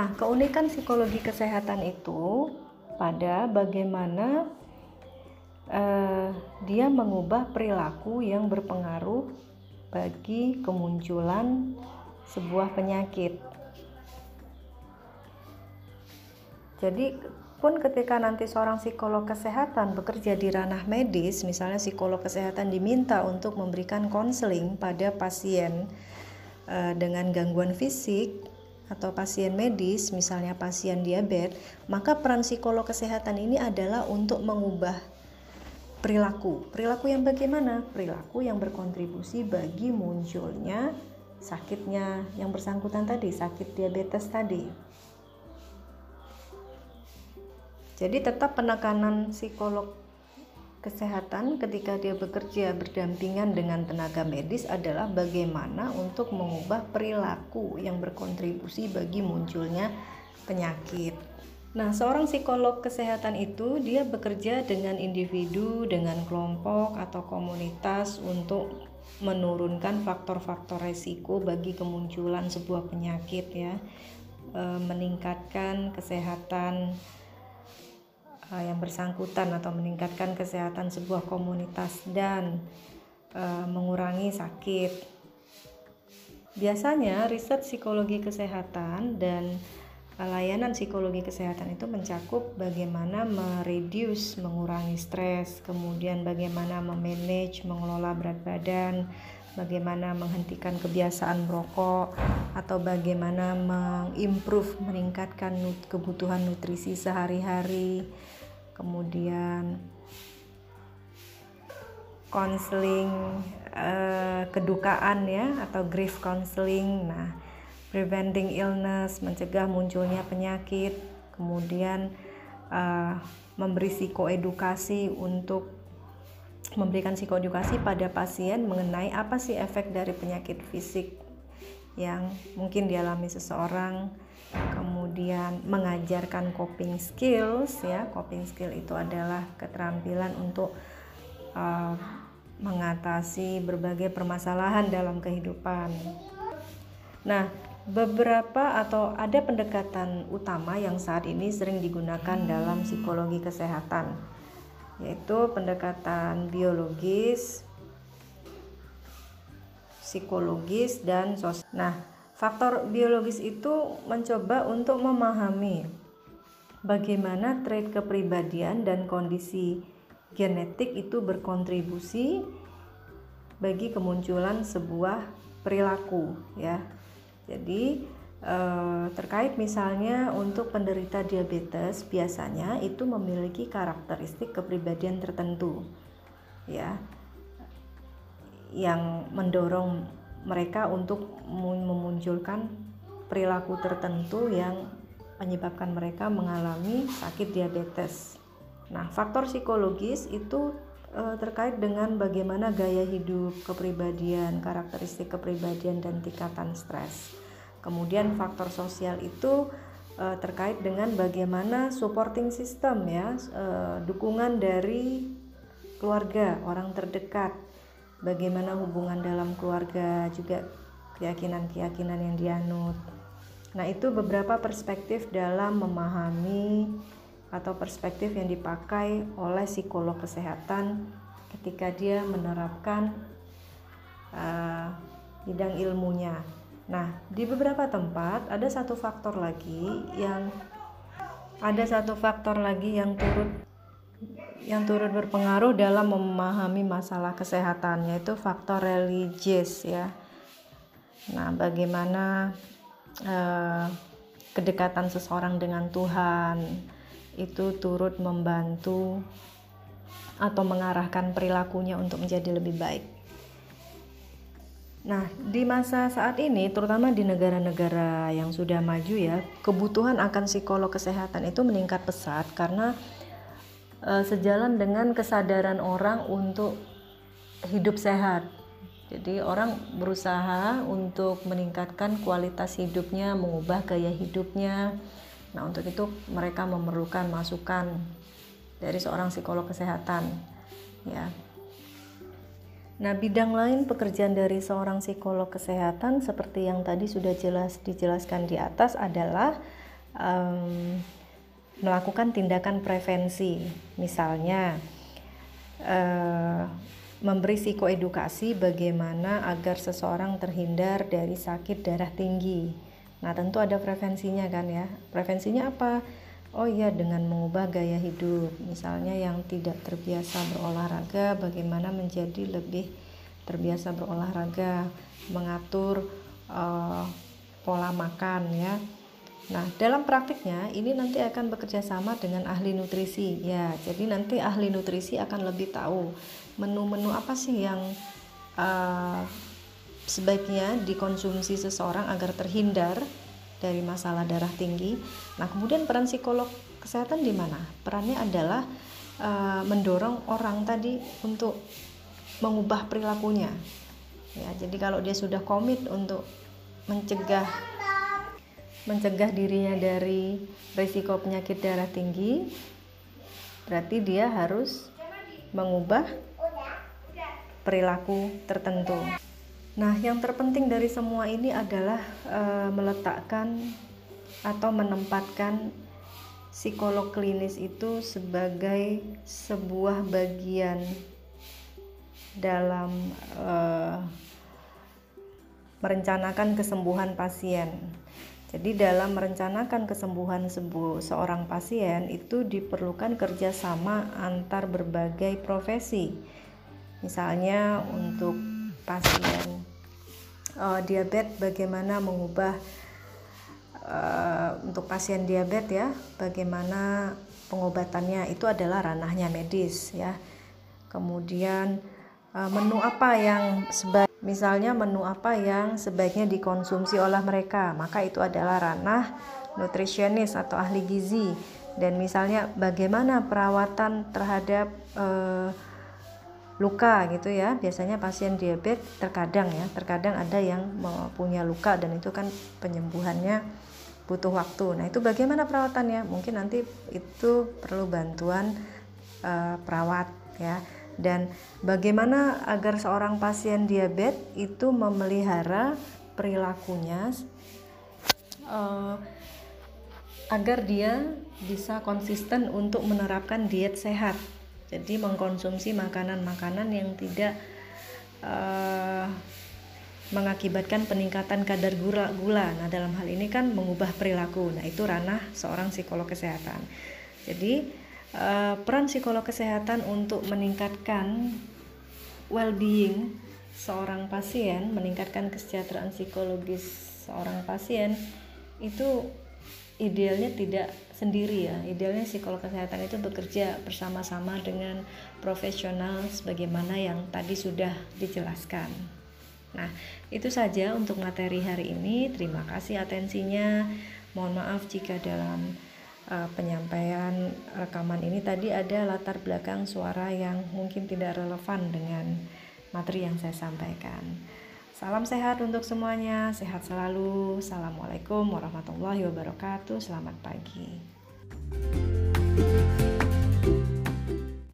Nah, keunikan psikologi kesehatan itu pada bagaimana uh, dia mengubah perilaku yang berpengaruh bagi kemunculan sebuah penyakit. Jadi pun ketika nanti seorang psikolog kesehatan bekerja di ranah medis, misalnya psikolog kesehatan diminta untuk memberikan konseling pada pasien uh, dengan gangguan fisik atau pasien medis, misalnya pasien diabetes, maka peran psikolog kesehatan ini adalah untuk mengubah perilaku. Perilaku yang bagaimana? Perilaku yang berkontribusi bagi munculnya sakitnya yang bersangkutan tadi, sakit diabetes tadi. Jadi tetap penekanan psikolog kesehatan ketika dia bekerja berdampingan dengan tenaga medis adalah bagaimana untuk mengubah perilaku yang berkontribusi bagi munculnya penyakit. Nah, seorang psikolog kesehatan itu dia bekerja dengan individu, dengan kelompok atau komunitas untuk menurunkan faktor-faktor resiko bagi kemunculan sebuah penyakit ya. E, meningkatkan kesehatan uh, yang bersangkutan atau meningkatkan kesehatan sebuah komunitas dan uh, mengurangi sakit. Biasanya riset psikologi kesehatan dan layanan psikologi kesehatan itu mencakup bagaimana mereduce, mengurangi stres, kemudian bagaimana memanage, mengelola berat badan, bagaimana menghentikan kebiasaan merokok atau bagaimana mengimprove, meningkatkan kebutuhan nutrisi sehari-hari, kemudian konseling uh, kedukaan ya atau grief counseling. Nah preventing illness mencegah munculnya penyakit. Kemudian uh, memberi psikoedukasi untuk memberikan psikoedukasi pada pasien mengenai apa sih efek dari penyakit fisik yang mungkin dialami seseorang. Kemudian mengajarkan coping skills ya. Coping skill itu adalah keterampilan untuk uh, mengatasi berbagai permasalahan dalam kehidupan. Nah beberapa atau ada pendekatan utama yang saat ini sering digunakan dalam psikologi kesehatan yaitu pendekatan biologis psikologis dan sosial nah Faktor biologis itu mencoba untuk memahami bagaimana trait kepribadian dan kondisi genetik itu berkontribusi bagi kemunculan sebuah perilaku ya. Jadi eh, terkait misalnya untuk penderita diabetes biasanya itu memiliki karakteristik kepribadian tertentu ya yang mendorong mereka untuk memunculkan perilaku tertentu yang menyebabkan mereka mengalami sakit diabetes. Nah, faktor psikologis itu e, terkait dengan bagaimana gaya hidup, kepribadian, karakteristik kepribadian dan tingkatan stres. Kemudian faktor sosial itu e, terkait dengan bagaimana supporting system ya, e, dukungan dari keluarga, orang terdekat bagaimana hubungan dalam keluarga juga keyakinan-keyakinan yang dianut. Nah, itu beberapa perspektif dalam memahami atau perspektif yang dipakai oleh psikolog kesehatan ketika dia menerapkan uh, bidang ilmunya. Nah, di beberapa tempat ada satu faktor lagi yang ada satu faktor lagi yang turut yang turut berpengaruh dalam memahami masalah kesehatan yaitu faktor religius ya. Nah, bagaimana eh, kedekatan seseorang dengan Tuhan itu turut membantu atau mengarahkan perilakunya untuk menjadi lebih baik. Nah, di masa saat ini, terutama di negara-negara yang sudah maju ya, kebutuhan akan psikolog kesehatan itu meningkat pesat karena uh, sejalan dengan kesadaran orang untuk hidup sehat. Jadi orang berusaha untuk meningkatkan kualitas hidupnya, mengubah gaya hidupnya. Nah, untuk itu mereka memerlukan masukan dari seorang psikolog kesehatan. Ya. Nah, bidang lain pekerjaan dari seorang psikolog kesehatan seperti yang tadi sudah jelas dijelaskan di atas adalah um, melakukan tindakan prevensi, misalnya uh, memberi psikoedukasi bagaimana agar seseorang terhindar dari sakit darah tinggi. Nah, tentu ada prevensinya kan ya. Prevensinya apa? Oh iya dengan mengubah gaya hidup. Misalnya yang tidak terbiasa berolahraga bagaimana menjadi lebih terbiasa berolahraga, mengatur uh, pola makan ya Nah, dalam praktiknya ini nanti akan bekerja sama dengan ahli nutrisi. Ya, jadi nanti ahli nutrisi akan lebih tahu menu-menu apa sih yang uh, sebaiknya dikonsumsi seseorang agar terhindar dari masalah darah tinggi. Nah, kemudian peran psikolog kesehatan di mana? Perannya adalah uh, mendorong orang tadi untuk mengubah perilakunya. Ya, jadi kalau dia sudah komit untuk mencegah mencegah dirinya dari risiko penyakit darah tinggi berarti dia harus mengubah perilaku tertentu. Nah, yang terpenting dari semua ini adalah e, meletakkan atau menempatkan psikolog klinis itu sebagai sebuah bagian dalam e, merencanakan kesembuhan pasien. Jadi dalam merencanakan kesembuhan seorang pasien itu diperlukan kerjasama antar berbagai profesi. Misalnya untuk pasien uh, diabetes bagaimana mengubah uh, untuk pasien diabetes ya bagaimana pengobatannya itu adalah ranahnya medis ya. Kemudian uh, menu apa yang sebaik Misalnya menu apa yang sebaiknya dikonsumsi oleh mereka, maka itu adalah ranah nutrisionis atau ahli gizi. Dan misalnya bagaimana perawatan terhadap eh, luka gitu ya. Biasanya pasien diabetes terkadang ya, terkadang ada yang punya luka dan itu kan penyembuhannya butuh waktu. Nah, itu bagaimana perawatannya? Mungkin nanti itu perlu bantuan eh, perawat ya dan bagaimana agar seorang pasien diabetes itu memelihara perilakunya uh, agar dia bisa konsisten untuk menerapkan diet sehat. Jadi mengkonsumsi makanan-makanan yang tidak uh, mengakibatkan peningkatan kadar gula, gula. Nah, dalam hal ini kan mengubah perilaku. Nah, itu ranah seorang psikolog kesehatan. Jadi uh, peran psikolog kesehatan untuk meningkatkan well-being seorang pasien, meningkatkan kesejahteraan psikologis seorang pasien itu idealnya tidak sendiri ya. Idealnya psikolog kesehatan itu bekerja bersama-sama dengan profesional sebagaimana yang tadi sudah dijelaskan. Nah, itu saja untuk materi hari ini. Terima kasih atensinya. Mohon maaf jika dalam uh, penyampaian rekaman ini tadi ada latar belakang suara yang mungkin tidak relevan dengan materi yang saya sampaikan. Salam sehat untuk semuanya, sehat selalu. Assalamualaikum warahmatullahi wabarakatuh. Selamat pagi.